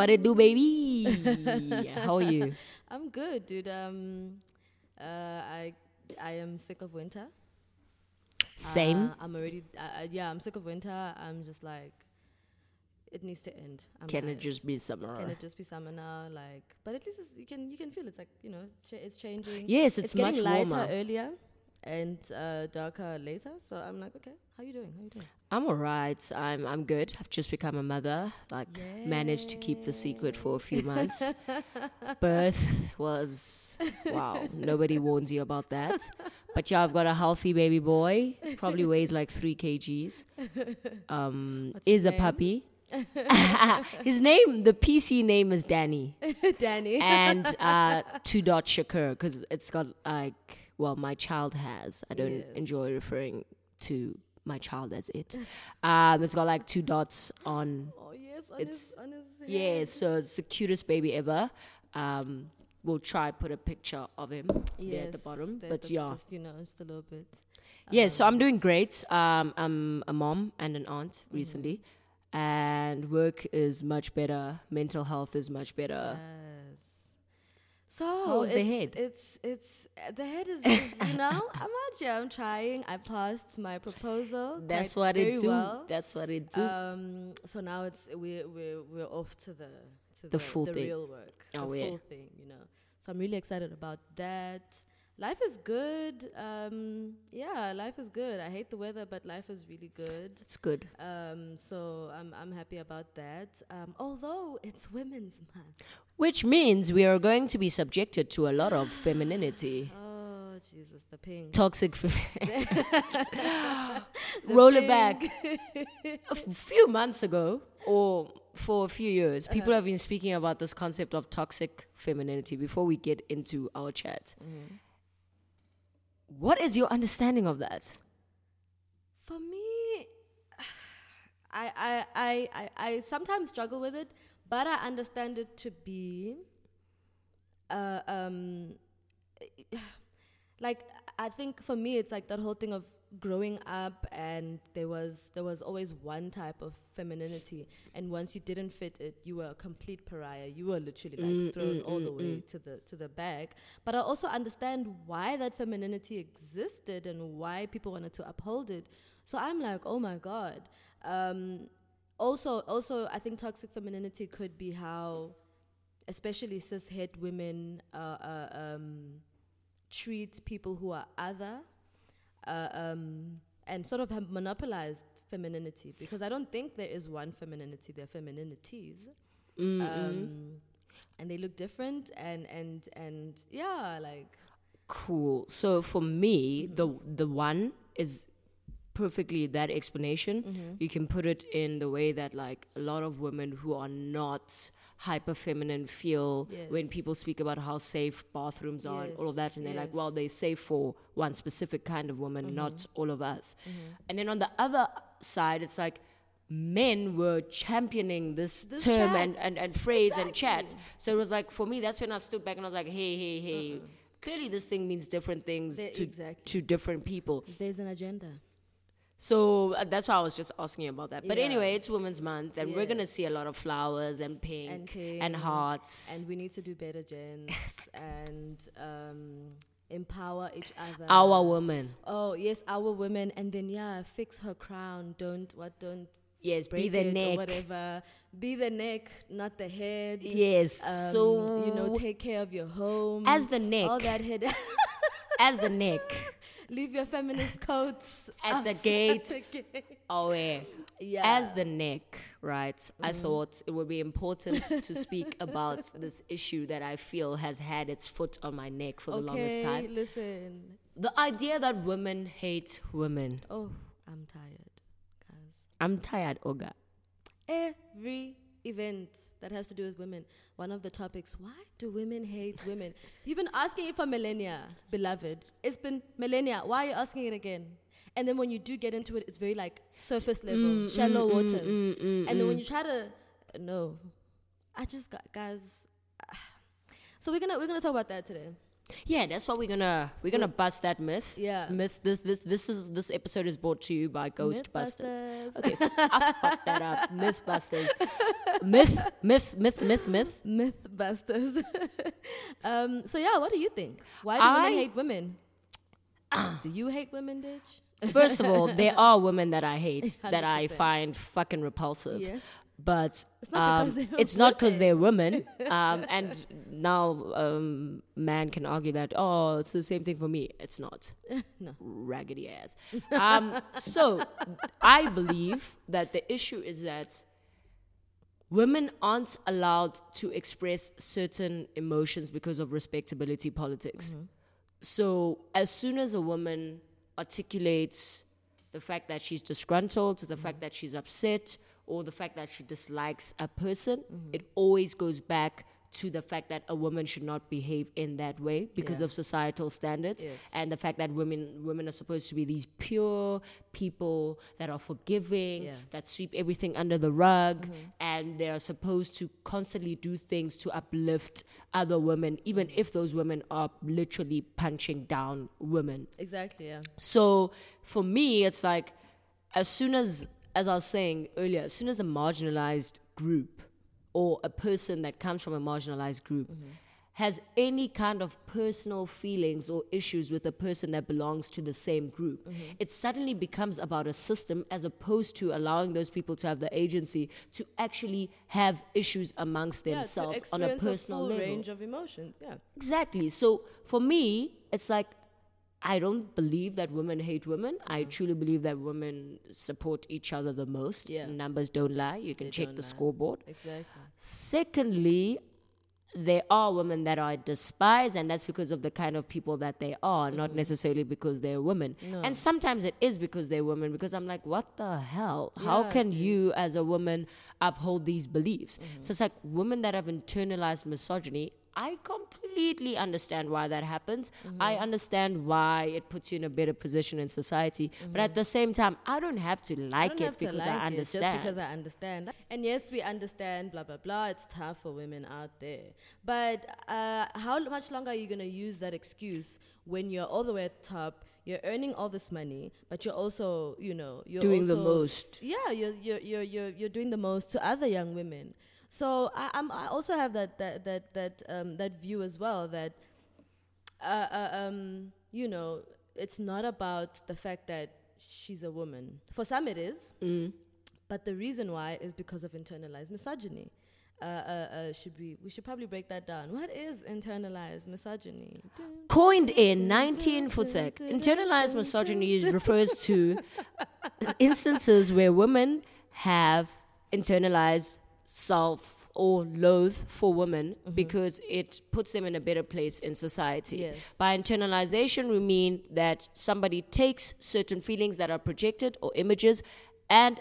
What it do, baby? How are you? I'm good, dude. Um, uh, I I am sick of winter. Same. Uh, I'm already. Uh, uh, yeah, I'm sick of winter. I'm just like, it needs to end. I'm Can it just be summer? Can it just be summer now? Like, but at least it's, you can you can feel it's like you know it's, cha- it's changing. yes, it's, it's, getting much lighter warmer. earlier and uh, darker later. So I'm like, okay, how you doing? How you doing? I'm alright. I'm I'm good. I've just become a mother. Like managed to keep the secret for a few months. Birth was wow. Nobody warns you about that. But yeah, I've got a healthy baby boy. Probably weighs like three kgs. Um, What's is a puppy. his name, the PC name is Danny, Danny. and uh, two dot Shakur because it's got like well, my child has. I don't Yes. enjoy referring to my child as it. Um, it's got like two dots on oh yes, on it's- his on his yeah, so it's the cutest baby ever. Um, we'll try put a picture of him there at the bottom. But the- yeah, just you know, just a little bit. yeah. So Um, I'm doing great. Um, I'm a mom and an aunt Mm-hmm. recently, and work is much better. Mental health is much better. Yes. So How's the it's, head? It's it's the head is, is you know I'm out here. I'm trying. I passed my proposal. That's quite what it do. Well. That's what it do. Um. So now it's we we we're off to the to The full the thing. real work. Oh, the yeah. full thing. You know. So I'm really excited about that. Life is good. Um. Yeah, life is good. I hate the weather, but life is really good. it's good. Um, so I'm I'm happy about that. Um, although it's Women's Month. Which means we are going to be subjected to a lot of femininity. Oh Jesus, the pink. Toxic. Femininity. Roll it back. a few months ago, or for a few years, Uh-huh. people have been speaking about this concept of toxic femininity before we get into our chat. Mm-hmm. What is your understanding of that? For me, I, I I I I sometimes struggle with it, but I understand it to be, uh, um, like I think for me it's like that whole thing of growing up and there was there was always one type of femininity. And once you didn't fit it you were a complete pariah. You were literally like Mm, thrown mm, all the mm, way mm. to the to the back. But i also understand why that femininity existed and why people wanted to uphold it. So i'm like oh my god um also also i think toxic femininity could be how especially cis het women uh, uh, um, treat people who are other uh, um, and sort of have monopolized femininity because I don't think there is one femininity. There are femininities, Mm-mm. um, and they look different. And and and yeah, like cool. So for me, Mm-hmm. the the one is perfectly that explanation. Mm-hmm. You can put it in the way that like a lot of women who are not hyper feminine feel when people speak about how safe bathrooms are and all of that and they're like well they're safe for one specific kind of woman Mm-hmm. not all of us and then on the other side it's like men were championing this, This term chat. and, and, and phrase and chat so it was like for me that's when i stood back and i was like hey hey hey clearly this thing means different things There- to, exactly. to different people there's an agenda. So uh, that's why I was just asking you about that. But Yeah. anyway, it's Women's Month, and we're gonna see a lot of flowers and pink And and, hearts. And we need to do better, gents, and um, empower each other. Our women. Oh yes, our women, and then yeah, fix her crown. Don't what? Don't yes, be the neck. whatever. Be the neck, not the head. Yes, Um, so you know, take care of your home. as the neck, all that head. as the neck Leave your feminist coats At the gate. the gate. Oh yeah. Yeah. As the neck, right? I Mm-hmm. thought it would be important to speak about this issue that I feel has had its foot on my neck for the longest time. listen. The idea that women hate women. Oh, I'm tired, guys. I'm tired, Oga. every event that has to do with women, one of the topics, why do women hate women? You've been asking it for millennia, beloved. It's been millennia. Why are you asking it again? And then when you do get into it, it's very like surface level, mm, mm, mm, shallow waters. and then when you try to, no, I just got guys. So we're gonna we're gonna talk about that today. Yeah, that's what we're gonna we're gonna bust that myth. Yeah. myth. This this this is this episode is brought to you by Ghostbusters. Okay, I fucked that up. Mythbusters. Myth, myth, myth, myth, myth. Mythbusters. um, so yeah, what do you think? Why do I- women hate women? do you hate women, bitch? First of all, there are women that I hate that I find fucking repulsive. Yes. But It's not um, because they're it's not because women. Um, and now um, man can argue that oh, it's the same thing for me. It's not. No. raggedy ass. Um, so I believe that the issue is that women aren't allowed to express certain emotions because of respectability politics. So as soon as a woman articulates the fact that she's disgruntled, the fact that she's upset, or the fact that she dislikes a person, mm-hmm. it always goes back to the fact that a woman should not behave in that way because Yeah. of societal standards Yes. and the fact that women women are supposed to be these pure people that are forgiving Yeah. that sweep everything under the rug mm-hmm. and they are supposed to constantly do things to uplift other women even mm-hmm. if those women are literally punching down women Exactly. Yeah. so for me, it's like as soon as, as I was saying earlier, as soon as a marginalized group or a person that comes from a marginalized group mm-hmm. has any kind of personal feelings or issues with a person that belongs to the same group, mm-hmm. it suddenly becomes about a system as opposed to allowing those people to have the agency to actually have issues amongst Yeah, themselves on a personal full level. range of emotions. Yeah. Exactly. So for me, it's like I don't believe that women hate women. I truly believe that women support each other the most. Yeah. Numbers don't lie. You can They check the lie. scoreboard. Exactly. Secondly, there are women that are despised, and that's because of the kind of people that they are, not necessarily because they're women. Mm-hmm. No. And sometimes it is because they're women, because I'm like, what the hell? How can dude. you, as a woman, uphold these beliefs? Mm-hmm. So it's like women that have internalized misogyny. I completely understand why that happens. I Mm-hmm. understand why it puts you in a better position in society. But at the same time, I don't have to Mm-hmm. Like it because like I it understand. just because I understand. And yes, we understand. Blah blah blah. It's tough for women out there. But uh, how much longer are you gonna use that excuse when you're all the way at the top? You're earning all this money, but you're also, you know, you're Doing the most. Yeah, you're you're you're you're, you're doing the most to other young women. So I, I'm I also have that that that that um, that view as well that uh, uh, um, you know, it's not about the fact that she's a woman. For some, it is, Mm. but the reason why is because of internalized misogyny. Uh, uh, uh, should we? We should probably break that down. What is internalized misogyny? Coined in 19 Futek, internalized misogyny refers to instances where women have internalized self or loathe for women mm-hmm. because it puts them in a better place in society. Yes. By internalization, we mean that somebody takes certain feelings that are projected or images and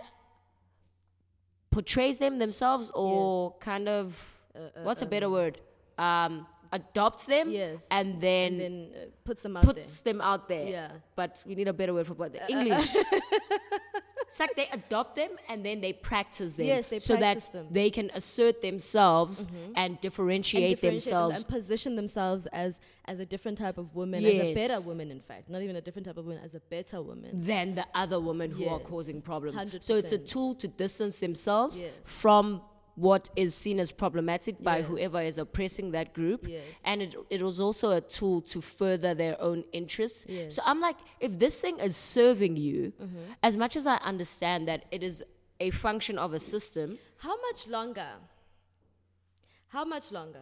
portrays them themselves or kind of, uh, uh, what's a um, better word? Um, adopts them Yes. and then, And then uh, puts them out puts them out there. Yeah. But we need a better word for what uh, English. it's like they adopt them and then they practice them. Yes, they so practice that them. Mm-hmm. they can assert themselves and and differentiate, differentiate them themselves. and position themselves as as a different type of woman, as a better woman, in fact, not even a different type of woman, as a better woman. than the other women who are causing problems. So it's a tool to distance themselves Yes. from what is seen as problematic by Yes. whoever is oppressing that group. Yes. And it, it was also a tool to further their own interests. Yes. So I'm like, if this thing is serving you, Mm-hmm. as much as I understand that it is a function of a system, How much longer? How much longer?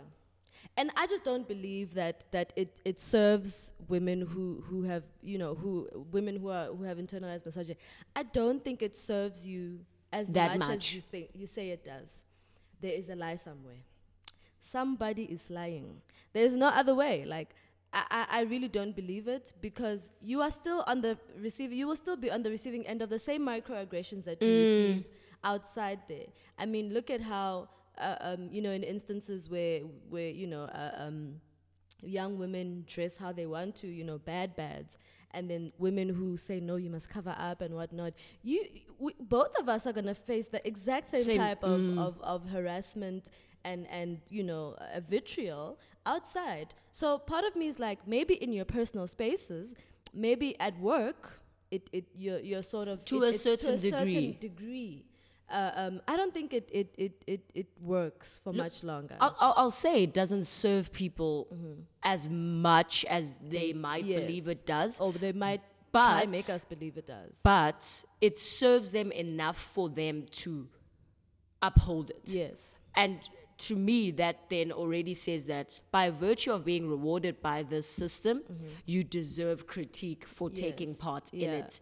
And I just don't believe that that it, it serves women who, who have you know who women who are who have internalized misogyny. I don't think it serves you as That much, much. as you think you say it does. There is a lie somewhere. Somebody is lying. There's no other way. Like I, I, really don't believe it because you are still on the receive you will still be on the receiving end of the same microaggressions that you receive outside there. I mean, look at how uh, um, you know in instances where where you know uh, um, young women dress how they want to, you know, bad bads, and then women who say no, you must cover up and whatnot. You, we, both of us are gonna face the exact same, Same, type of, mm. of, of harassment and and you know a vitriol outside. So part of me is like maybe in your personal spaces, maybe at work, it, it you're you're sort of To it- a certain to a degree. certain degree. Uh, um, I don't think it it, it, it, it works for Look, much longer. I'll, I'll, I'll say it doesn't serve people as much as they might Yes. believe it does, or they might try but make us believe it does. but it serves them enough for them to uphold it. Yes. And to me, that then already says that by virtue of being rewarded by this system, you deserve critique for taking Yes. part in it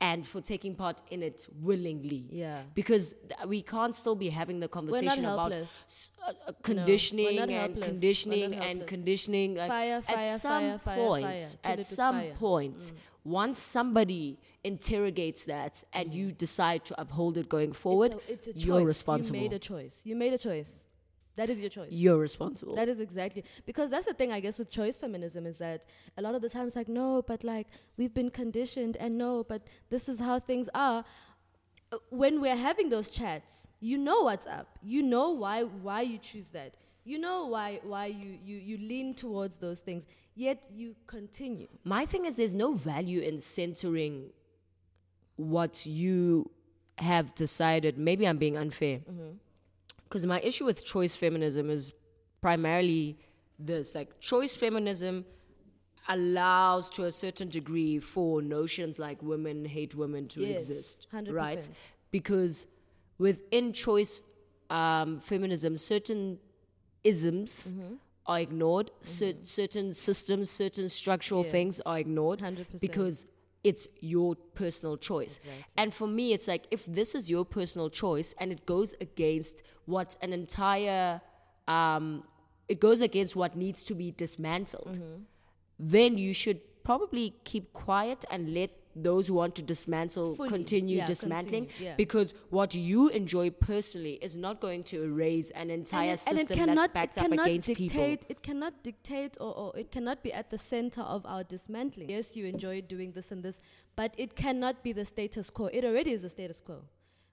and for taking part in it willingly. Yeah. Because we can't still be having the conversation about s- uh, uh, conditioning not and conditioning and conditioning. Fire, fire, at some fire, point, at some fire. Mm. point, once somebody interrogates that and you decide to uphold it going forward, it's a, it's a you're choice. responsible. You made a choice. You made a choice. That is your choice. you're responsible. That is exactly because that's the thing I guess with choice feminism is that a lot of the time it's like no, but like we've been conditioned and no, but this is how things are. When we're having those chats, you know what's up. You know why why you choose that. You know why why you you you lean towards those things. Yet you continue. My thing is, there's no value in centering what you have decided. Maybe I'm being unfair. Mm-hmm. Because my issue with choice feminism is primarily this like, choice feminism allows to a certain degree for notions like women hate women to Yes, exist. 100%. Right? Because within choice um, feminism, certain isms Mm-hmm. are ignored, cer- certain systems, certain structural Yes. things are ignored 100%. because it's your personal choice. And for me, it's like if this is your personal choice and it goes against what an entire, um, it goes against what needs to be dismantled, Mm-hmm. then you should probably keep quiet and let those who want to dismantle Fully, continue yeah, dismantling continue, yeah. because what you enjoy personally is not going to erase an entire system that's backed it up cannot against dictate, people. It cannot dictate or, or it cannot be at the center of our dismantling. Yes, you enjoy doing this and this, but it cannot be the status quo. It already is the status quo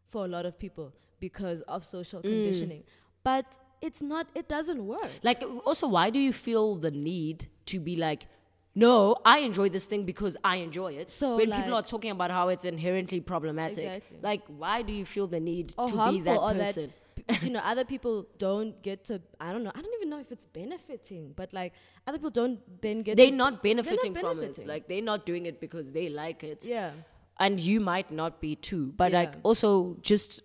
for a lot of people because of social Mm. conditioning. But it's not, it doesn't work. Like, also, why do you feel the need to be like, no, I enjoy this thing because I enjoy it. So, when people are talking about how it's inherently problematic, Exactly. like, why do you feel the need Or to be that person? that you know other people don't get to I don't know I don't even know if it's benefiting but like other people don't then get they're not benefiting from it. Like, they're not doing it because they like it. yeah and you might not be too but like also just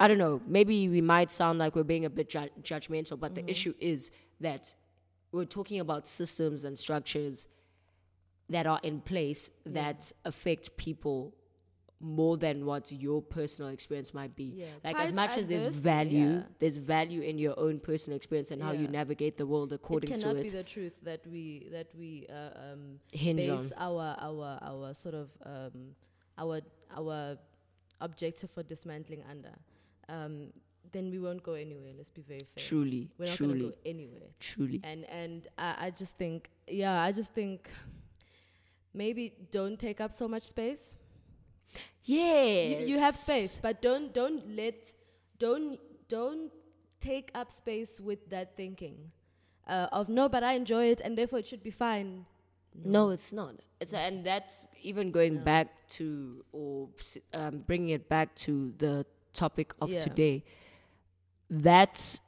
i don't know maybe we might sound like we're being a bit ju- judgmental but Mm-hmm. the issue is that we're talking about systems and structures that are in place that affect people more than what your personal experience might be. Yeah, like as quite much as there's value yeah. there's value in your own personal experience and how you navigate the world according it to cannot it. be the truth that we that we uh, um, base on. our our our sort of um, our our objective for dismantling under. Um, then we won't go anywhere. Let's be very fair. truly We're not truly gonna go anywhere. truly And and I, I just think yeah, I just think maybe don't take up so much space. yeah You, you have space, but don't don't let don't don't take up space with that thinking uh, of no, but I enjoy it and therefore it should be fine. No, it's not. It's and that's even going back to or um, bringing it back to the topic of Yeah. today. That's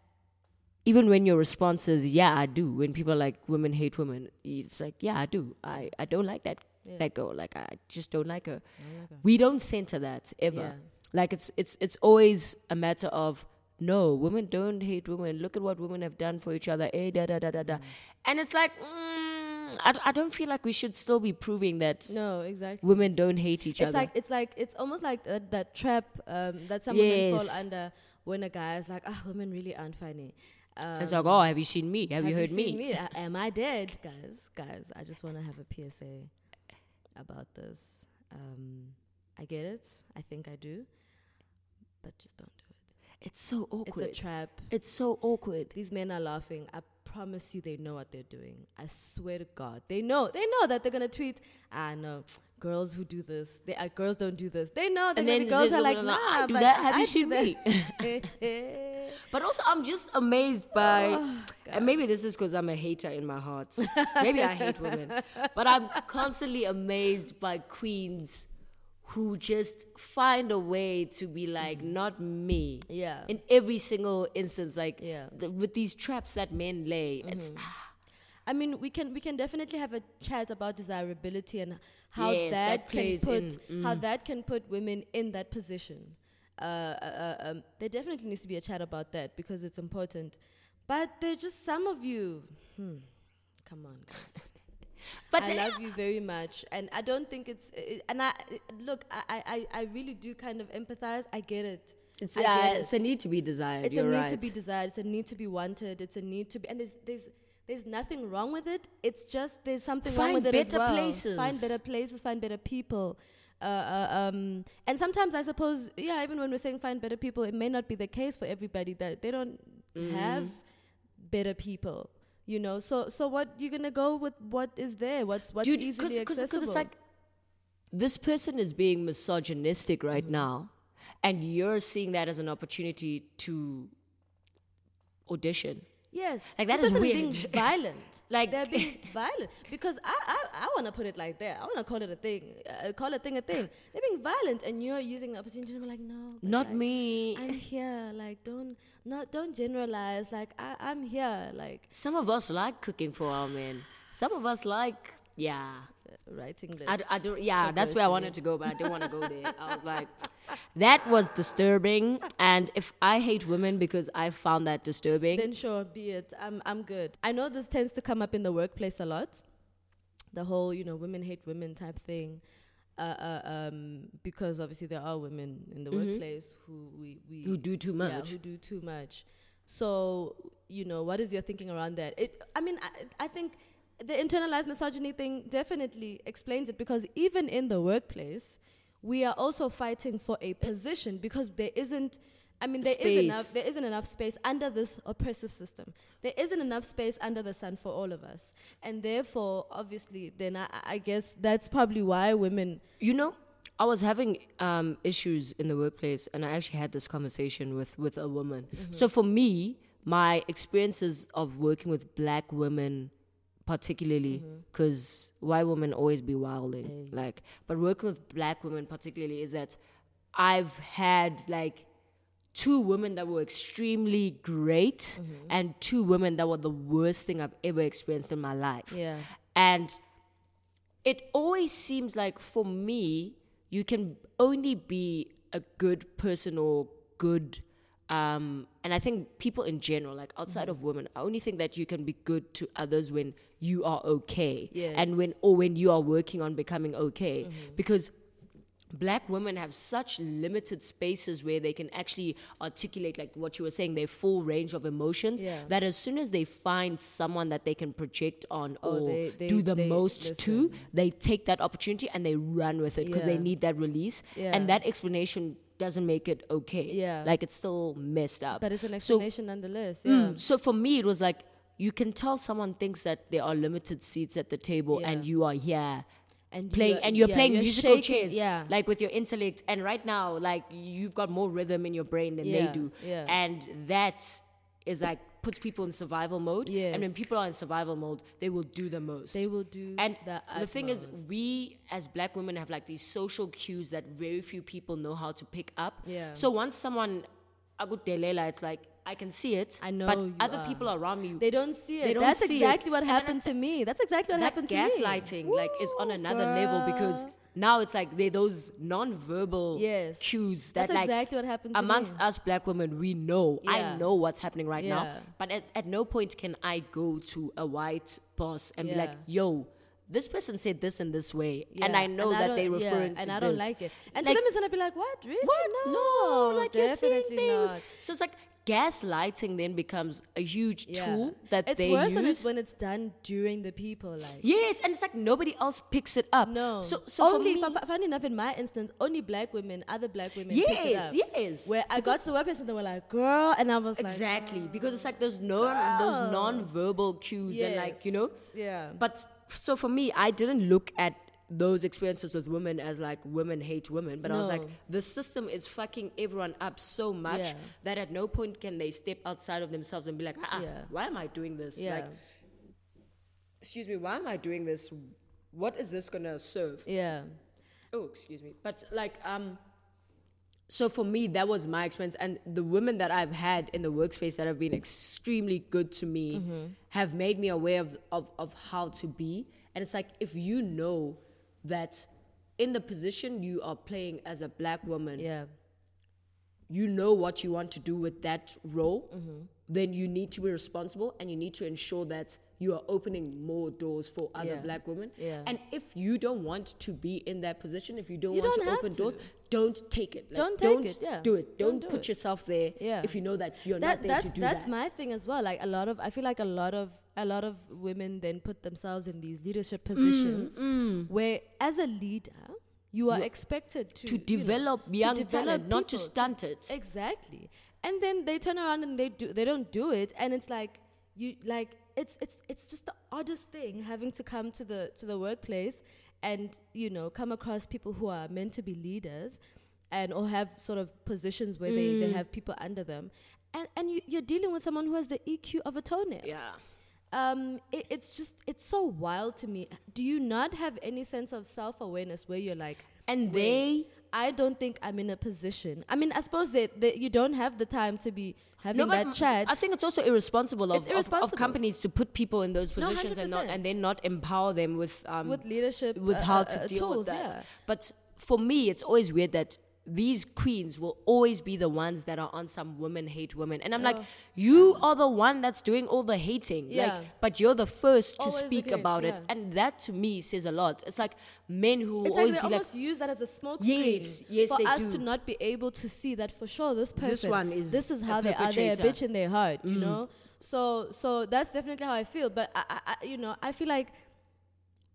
even when your response is yeah, I do. When people are like women hate women, it's like yeah, I do. I I don't like that Yeah. that girl. Like I just don't like her. I like her. We don't center that ever. Yeah. Like it's it's it's always a matter of no, women don't hate women. Look at what women have done for each other. Eh, da da da da da. And it's like mm, I, I don't feel like we should still be proving that No, exactly. women don't hate each it's other. like it's like it's almost like that, that trap um, that some women fall under when a guy is like, ah, women really aren't funny. Um, it's like, oh, have you seen me? Have, you heard seen me? Uh, Am I dead, guys? Guys, I just want to have a PSA about this. Um, I get it. I think I do, but just don't do it. It's so awkward. It's a trap. It's so awkward. These men are laughing. I promise you, they know what they're doing. I swear to God, they know. They know that they're gonna tweet. I know girls who do this. They uh, girls don't do this. They know. And then be girls are like, nah. I do that. Have I you seen that." me? But also, I'm just amazed by, oh, and maybe this is because I'm a hater in my heart. maybe I hate women, but I'm constantly amazed by queens who just find a way to be like, mm-hmm. not me. Yeah. In every single instance, like Yeah. the, with these traps that men lay, it's mm-hmm. ah, I mean, we can we can definitely have a chat about desirability and how Yes, that, that can put in, how that can put women in that position. Uh, uh, uh, um, there definitely needs to be a chat about that because it's important. But there's just some of you. Hmm, come on, guys. But I love you very much, and I don't think it's. It, and I look, I, I I really do kind of empathize. I get it. it's, uh, it's a need to be desired. It's You're a need right. to be desired. It's a need to be wanted. It's a need to be, and there's there's there's nothing wrong with it. It's just there's something wrong with it as well. Find better places. Find better places. Find better people. Uh, uh, um, and sometimes I suppose, yeah, even when we're saying find better people, it may not be the case for everybody that they don't Mm-hmm. have better people. You know, so so what you're gonna go with? What is there? What's what's Dude, easily because accessible? it's like this person is being misogynistic right Mm-hmm. now, and you're seeing that as an opportunity to audition. Yes, Like, that this is person weird. being violent. Like- they're being violent because I I, I want to put it like that. I want to call it a thing. Uh, call a thing a thing. They're being violent, and you're using the opportunity to be like, no, Not like, me. I'm here. Like, don't not don't generalize. Like, I I'm here. Like, Some of us like cooking for our men. Some of us like, yeah. uh, writing lists. I, d- I don't, yeah, that's where I wanted to go, but I didn't want to go there. I was like, that was disturbing. And if I hate women because I found that disturbing, Then sure, be it. I'm I'm good. I know this tends to come up in the workplace a lot. The whole, you know, women hate women type thing. Uh, uh, um, because obviously there are women in the workplace who we, we Mm-hmm. who do too yeah, much. who do too much. So you know, what is your thinking around that? It, I mean, I, I think the internalized misogyny thing definitely explains it because even in the workplace, we are also fighting for a position because there isn't. I mean, there is enough. Space. There isn't enough space under this oppressive system. There isn't enough space under the sun for all of us, and therefore, obviously, then I, I guess that's probably why women. You know, I was having um, issues in the workplace, and I actually had this conversation with with a woman. So for me, my experiences of working with black women, particularly, because white women always be wilding, like, but working with black women particularly is that I've had like two women that were extremely great and two women that were the worst thing I've ever experienced in my life. Yeah. And it always seems like for me, you can only be a good person or good. Um, and I think people in general, like outside of women, I only think that you can be good to others when you are okay, and when or when you are working on becoming okay, because black women have such limited spaces where they can actually articulate like what you were saying their full range of emotions Yeah. that as soon as they find someone that they can project on Oh, or they- they- do the they most to they take that opportunity and they run with it because they need that release. Yeah. and that explanation doesn't make it okay Yeah. like it's still messed up But it's an So- explanation nonetheless. Yeah. Mm, so for me, it was like you can tell someone thinks that there are limited seats at the table Yeah. and you are here And playing you're- and you're yeah, playing you're musical shaking, chairs yeah. like with your intellect and right now like you've got more rhythm in your brain than Yeah, they do yeah. and that is like puts people in survival mode and when people are in survival mode they will do the most They will do and the the thing is we as black women have like these social cues that very few people know how to pick up Yeah. so once someone agudelela it's like i can see it I know but other are. people around me They don't see it. They don't That's see it. exactly what And then happened to me. That's exactly what that happened to me. gaslighting like is on another level because girl. Now it's like they're those non-verbal Yes. cues that That's like exactly what happened amongst me. us black women we know Yeah. i know what's happening right now but at, at no point can i go to a white boss and be like yo this person said this in this way and i know that don't- they're yeah, referring to and I don't this. like it. And Like, to them, it's gonna be like, what? Really? what? No, like you're saying things. not. So it's like gaslighting then becomes a huge Yeah. tool that it's they worse use. when it's when it's done during the people. Like yes, and it's like nobody else picks it up. no, So, so only for me, fu- funny enough, in my instance, only black women, other black women. yes, yes. Where I got to the workplace and they were like, "Girl," and I was like, exactly ah, because it's like those non those non-verbal cues and like you know. Yeah. But so for me, I didn't look at those experiences with women as like women hate women, but I was like, the system is fucking everyone up so much Yeah. that at no point can they step outside of themselves and be like, ah, Yeah. why am I doing this? Yeah. Like, excuse me, why am I doing this? What is this gonna serve? yeah. Oh, excuse me. But like, um, so for me, that was my experience, and the women that I've had in the workspace that have been extremely good to me have made me aware of, of of how to be. And it's like if you know that in the position you are playing as a black woman, Yeah. you know what you want to do with that role, mm-hmm. then you need to be responsible and you need to ensure that you are opening more doors for other Yeah. black women. Yeah. And if you don't want to be in that position, if you don't You want don't to open to. doors, don't take it. Like, Don't take it, yeah. Do it. Don't Don't, do put it. yourself there Yeah. if you know that you're that, not there that's to do that's that. my thing as well. Like a lot of, I feel like a lot of a lot of women then put themselves in these leadership mm, positions mm. where, as a leader, you are You- expected to to you know, develop to young develop talent, not to stunt it. Exactly. And then they turn around and they do they don't do it and it's like you like it's it's it's just the oddest thing having to come to the to the workplace and you know come across people who are meant to be leaders and or have sort of positions where they, they mm. have people under them and and you, you're dealing with someone who has the EQ of a toenail yeah. Um, it, it's just it's so wild to me. Do you not have any sense of self awareness where you're like, And "Wait, they I don't think I'm in a position. I mean, I suppose that, that you don't have the time to be having but that chat. I think it's also irresponsible of, It's of- Of, companies to put people in those No, positions and not and then not empower them with um, with leadership, with uh, how to uh, deal tools, with that. yeah. But for me, it's always weird that these queens will always be the ones that are on some women hate women. And I'm like, you are the one that's doing all the hating. Yeah. Like, but you're the first to Always speak case, about it. And that to me says a lot. It's like men who will It's like always they be like, almost use that as a smoke Yes, screen yes, for they us do. to not be able to see that for sure this person This one is this is how they are they're a. Mm. bitch in their heart you know so so that's definitely how I feel but I, I you know I feel like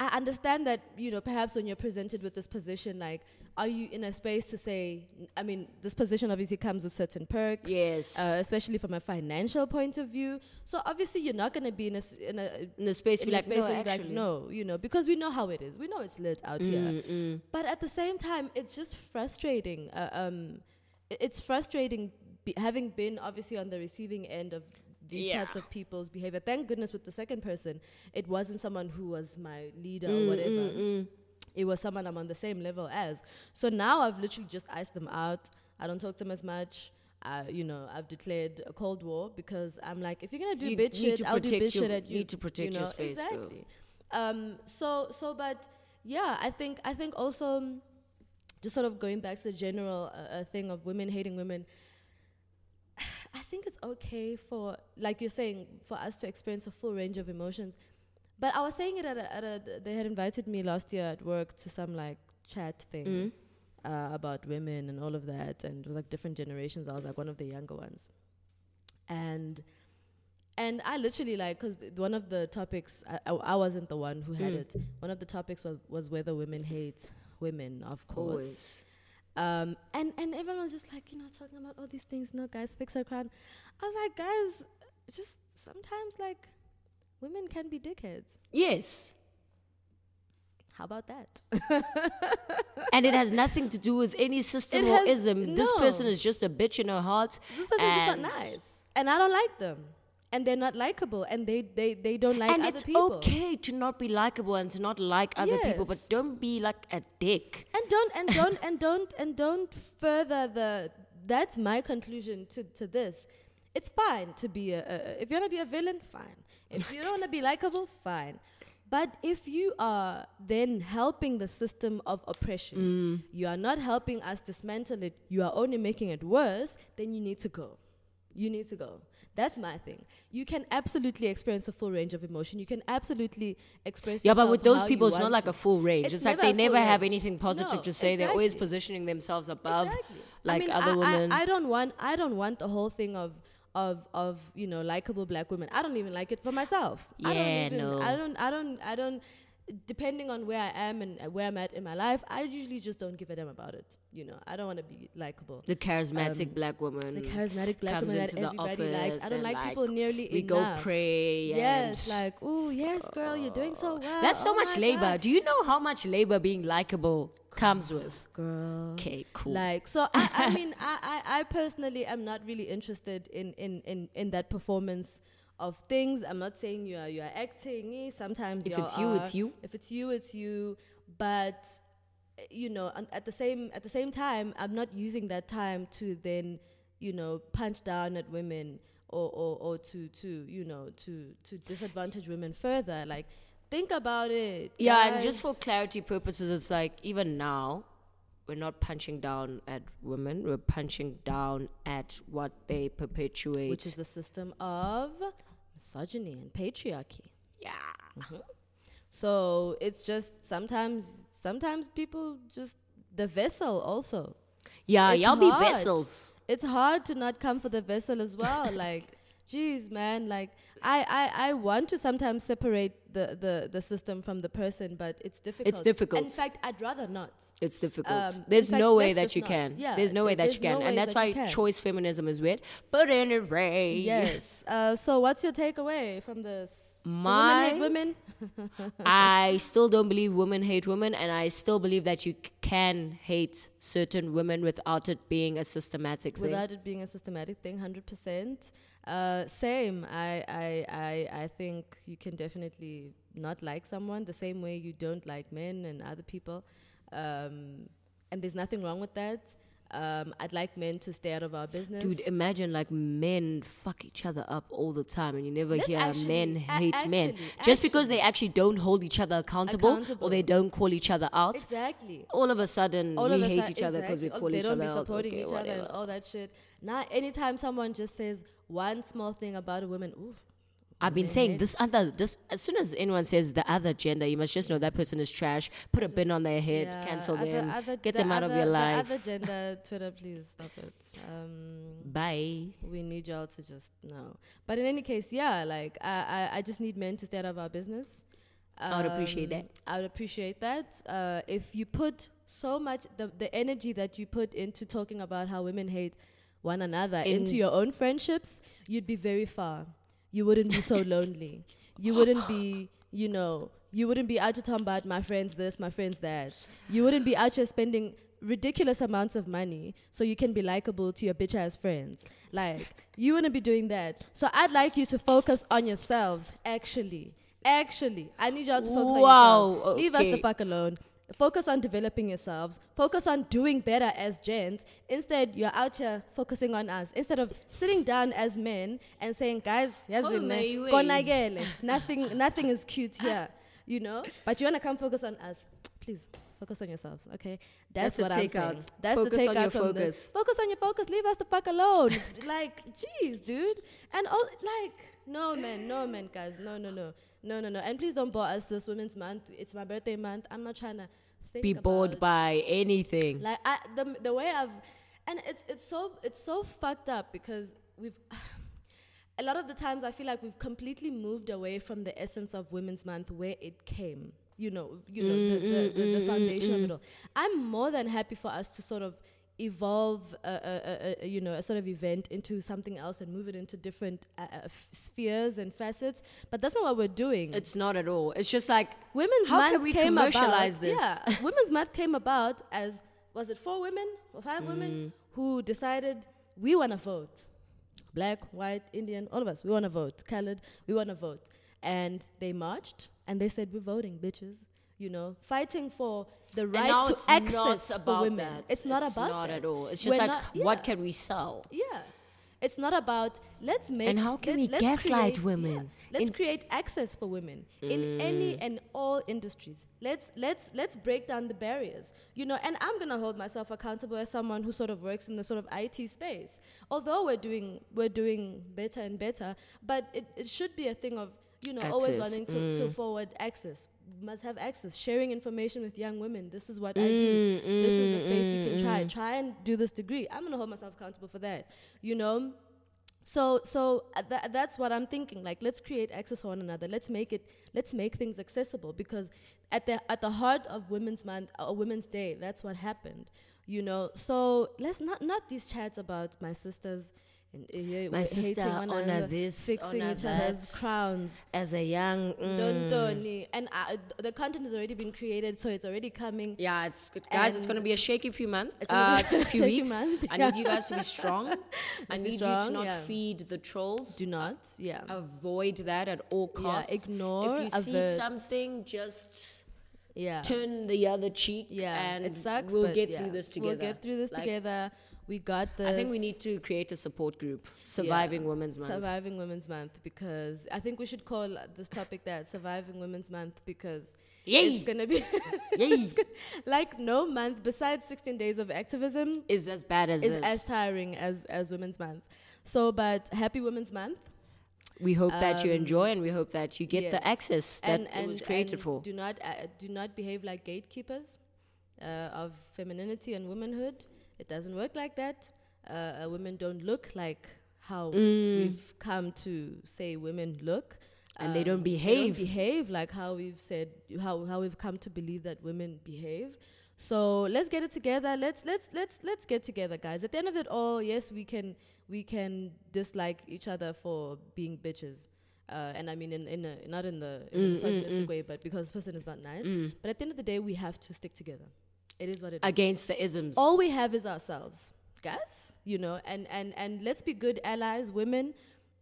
I understand that you know perhaps when you're presented with this position like are you in a space to say I mean this position obviously comes with certain perks yes. uh, especially from a financial point of view so obviously you're not going to be in a in a in space, in the like, space no, like, no, you know, because we know how it is. We know it's lit out here. But at the same time, it's just frustrating. Uh, um, it's frustrating having been obviously on the receiving end of these Yeah. types of people's behavior. Thank goodness with the second person, it wasn't someone who was my leader Mm, or whatever. It was someone I'm on the same level as. So now I've literally just iced them out. I don't talk to them as much. Uh, you know, I've declared a cold war because I'm like, if you're gonna do You bitch shit, I'll do bitch your- shit at you. need to protect you your know? space too. exactly. Um, so so, but yeah, I think I think also just sort of going back to the general uh, uh, thing of women hating women. I think it's okay for, like you're saying, for us to experience a full range of emotions. But I was saying it at a, at a they had invited me last year at work to some like chat thing Mm. uh, about women and all of that, and it was like different generations. I was like one of the younger ones, and and I literally like because one of the topics I, I, I wasn't the one who had Mm. it. One of the topics was was whether women hate women, of course. Always. Um, and and everyone was just like, you know, talking about all these things. No, guys, fix our crown. I was like, guys, just sometimes like women can be dickheads. Yes. How about that? and it has nothing to do with any system or ism. This person is just a bitch in her heart. This person's just not nice, and I don't like them, and they're not likable, and they they they don't like and other it's people. okay to not be likable and to not like other people, but don't be like a dick. and don't and don't and don't and don't further the that's my conclusion to, to this. It's fine to be a, a if you want to be a villain fine. If you don't want to be likable fine. But if you are then helping the system of oppression mm. you are not helping us dismantle it you are only making it worse then you need to go you need to go that's my thing you can absolutely experience a full range of emotion you can absolutely express Yeah, but with those people, it's not like a full range. It's, It's like they never have anything positive No, to say. They're always positioning themselves above Exactly. like I mean, other I, women. I, I don't want I don't want the whole thing of of of you know likable black women. I don't even like it for myself. I don't Yeah, even, no. I don't I don't I don't depending on where I am and where I'm at in my life, I usually just don't give a damn about it. You know, I don't want to be likable. The charismatic Um, black woman. The charismatic black comes woman that the everybody likes. I don't like, like, people nearly we enough. go pray. Yes, like, oh yes, girl, you're doing so well. That's so Oh much labor. God. Do you know how much labor being likable comes with? girl. Okay, cool. Like so, I, I mean, I, I, I personally am not really interested in, in, in, in that performance of things. I'm not saying you are you are acting. Sometimes if it's you, are. it's you. If it's you, it's you. But you know, at the same at the same time, I'm not using that time to then you know punch down at women or or, or to to you know to to disadvantage women further. Like think about it. Yeah, and just for clarity purposes, it's like even now, we're not punching down at women. We're punching down at what they perpetuate. which is the system of misogyny and patriarchy. yeah. Uh-huh. So it's just sometimes sometimes people just the vessel also. Yeah, It's y'all be vessels. It's hard to not come for the vessel as well. like, geez, man, like I, I, I want to sometimes separate the, the, the system from the person, but it's difficult. It's difficult. In fact, I'd rather not. It's difficult. Um, There's fact, no way that you not. can. Yeah, There's no way that you can. no and that's that why choice feminism is weird. But anyway. Yes. Uh, so what's your takeaway from this? My- women hate women. I still don't believe women hate women, and I still believe that you can hate certain women without it being a systematic thing. without it being a systematic thing 100% uh, same I, I, I, I think you can definitely not like someone the same way you don't like men and other people um, and there's nothing wrong with that um, I'd like men to stay out of our business Dude, imagine like men fuck each other up all the time, and you never That's hear actually- men hate men actually- just because they actually don't hold each other accountable, Accountable. or they don't call each other out. exactly all of a sudden, all we hate are- each other because exactly. we call they each don't other be out. supporting Okay, each other and whatever. all that shit now anytime someone just says one small thing about a woman ooh, I've been saying this other this as soon as anyone says the other gender, you must just know that person is trash. Put a bin on their head, Yeah, cancel other- them, other- get the them out of your life. The other gender Twitter, please stop it. Um, Bye. we need y'all to just know. But in any case, yeah, like I, I, I just need men to stay out of our business. I would appreciate that. Um, I would appreciate that. Uh, if you put so much the the energy that you put into talking about how women hate one another In- into your own friendships, you'd be very far. You wouldn't be so lonely. You wouldn't be, you know, you wouldn't be out to talk about my friends this, my friends that. You wouldn't be out here spending ridiculous amounts of money so you can be likable to your bitch ass friends. Like, you wouldn't be doing that. So I'd like you to focus on yourselves, actually. Actually. I need y'all to focus Wow, on yourselves. Leave us the fuck alone. Focus on developing yourselves. Focus on doing better as gents. Instead, you're out here focusing on us. Instead of sitting down as men and saying, guys, Oh, yazi my ne, wage." konakele. nothing, nothing is cute here, you know. But you wanna come focus on us. Please focus on yourselves, okay? That's, That's what I'm saying. That's Focus the on takeout your from focus. this. Focus on your focus. Leave us the fuck alone. like, jeez, dude. And all like, no man, no man, guys, no, no, no, no, no, no. And please don't bore us this Women's Month. It's my birthday month. I'm not trying to think Be bored by anything. like I, the the way I've, and it's it's so it's so fucked up because we've. A lot of the times, I feel like we've completely moved away from the essence of Women's Month, where it came. You know, you know the, the, the, the mm, mm, foundation of mm, it all. I'm more than happy for us to sort of evolve, a, a, a, you know, a sort of event into something else and move it into different uh, uh, spheres and facets. But that's not what we're doing. It's not at all. It's just like Women's How Month can we came commercialize about, this? Yeah, Women's Month came about as was it four women or five Mm. women who decided we want to vote, black, white, Indian, all of us. We want to vote. Colored, we want to vote, and they marched and they said we're voting, bitches. You know, fighting for the right to access for women. that. It's not It's about not that. at all. It's just We're like not- what can we sell? Yeah. It's not about let's make And how can let- we let's gaslight create- women? yeah, let's In- create access for women in any and all industries. Let's let's let's break down the barriers. You know, and I'm gonna hold myself accountable as someone who sort of works in the sort of IT space. Although we're doing we're doing better and better, but it, it should be a thing of you know always Access, wanting to, to mm. forward access. Must have access, sharing information with young women. This is what I Mm, do this is the space you can try. Try and do this degree. I'm gonna hold myself accountable for that. You know, so so uh, tha- that's what i'm thinking like let's create access for one another let's make it let's make things accessible because at the at the heart of women's month or women's day that's what happened you know so let's not not these chats about my sisters and yeah, My sister, honor this, fixing honor each other's crowns As a young. mm, Dontoni. and uh, the content has already been created so it's already coming Yeah, it's good. guys. It's going to be a shaky few months. It's gonna Uh, be a few weeks. month, I need you guys to be strong. I need you to not yeah. feed the trolls. do not yeah Avoid that at all costs yeah ignore if you see something, just yeah turn the other cheek. yeah and it sucks we'll get yeah. through this together. we'll get through this Like, together we got this I think we need to create a support group, Surviving Women's Month. Surviving Women's Month because I think we should call this topic that Surviving Women's Month because Yay! it's gonna be Yay! like no month besides 16 days of activism is as bad as is this. as tiring as as Women's Month. So, but happy Women's Month. we hope that you Um, enjoy and we hope that you get the access that it was created and for. Do not uh, do not behave like gatekeepers uh, of femininity and womanhood. It doesn't work like that. Uh, uh, women don't look like how Mm. we've come to say women look. And they don't Um, behave. behave like how we've said how how we've come to believe that women behave. So let's get it together. Let's let's let's let's get together, guys. At the end of it all, yes, we can we can dislike each other for being bitches. Uh, and I mean, in, in a, not in the in a Mm, mm, misogynistic mm. way, but because this person is not nice. Mm. But at the end of the day, we have to stick together. It is what it is. Against the isms. All we have is ourselves, guys. You know, and and and let's be good allies, women.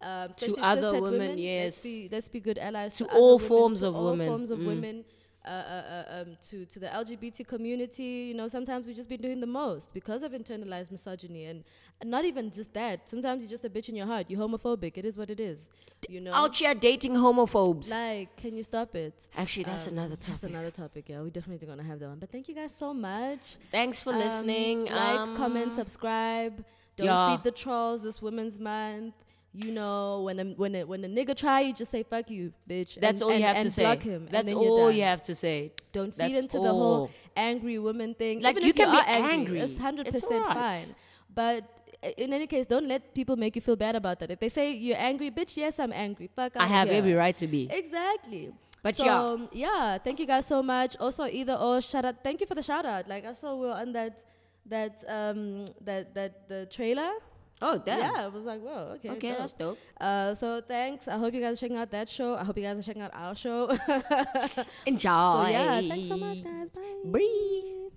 Um, especially other women, Let's yes. be let's be good allies To other all women, forms to of women. all women. forms of Mm. women. Uh, uh, uh, um, to to the LGBT community, you know, sometimes we've just been doing the most because of internalized misogyny, and, and not even just that. Sometimes you're just a bitch in your heart. You're homophobic. It is what it is. You know, Out here dating homophobes. like, can you stop it? Actually, that's Um, another topic. That's another topic. Yeah, we're definitely gonna have that one. But thank you guys so much. Thanks for Um, listening. Like, Um, comment, subscribe. Don't yeah. feed the trolls this Women's Month. You know, when a, when a, when a nigga try, you just say "fuck you, bitch." That's and, all you and- have and to say. Block him. That's all you have to say. Don't feed That's into the whole angry woman thing. Like, Even you if can you be are angry, angry. It's hundred percent alright. fine. But in any case, don't let people make you feel bad about that. If they say you're angry, bitch, yes, I'm angry. Fuck. I outta have here. every right to be. Exactly. But so, yeah. um, yeah, thank you guys so much. Also, either or shout out. Thank you for the shout out. Like I saw we were on that that um that that the trailer. Oh, damn. Yeah, I was like, whoa, okay. Okay, dope. that's dope. Uh, so thanks. I hope you guys are checking out that show. I hope you guys are checking out our show. Enjoy. so yeah, thanks so much, guys. Bye. Bye.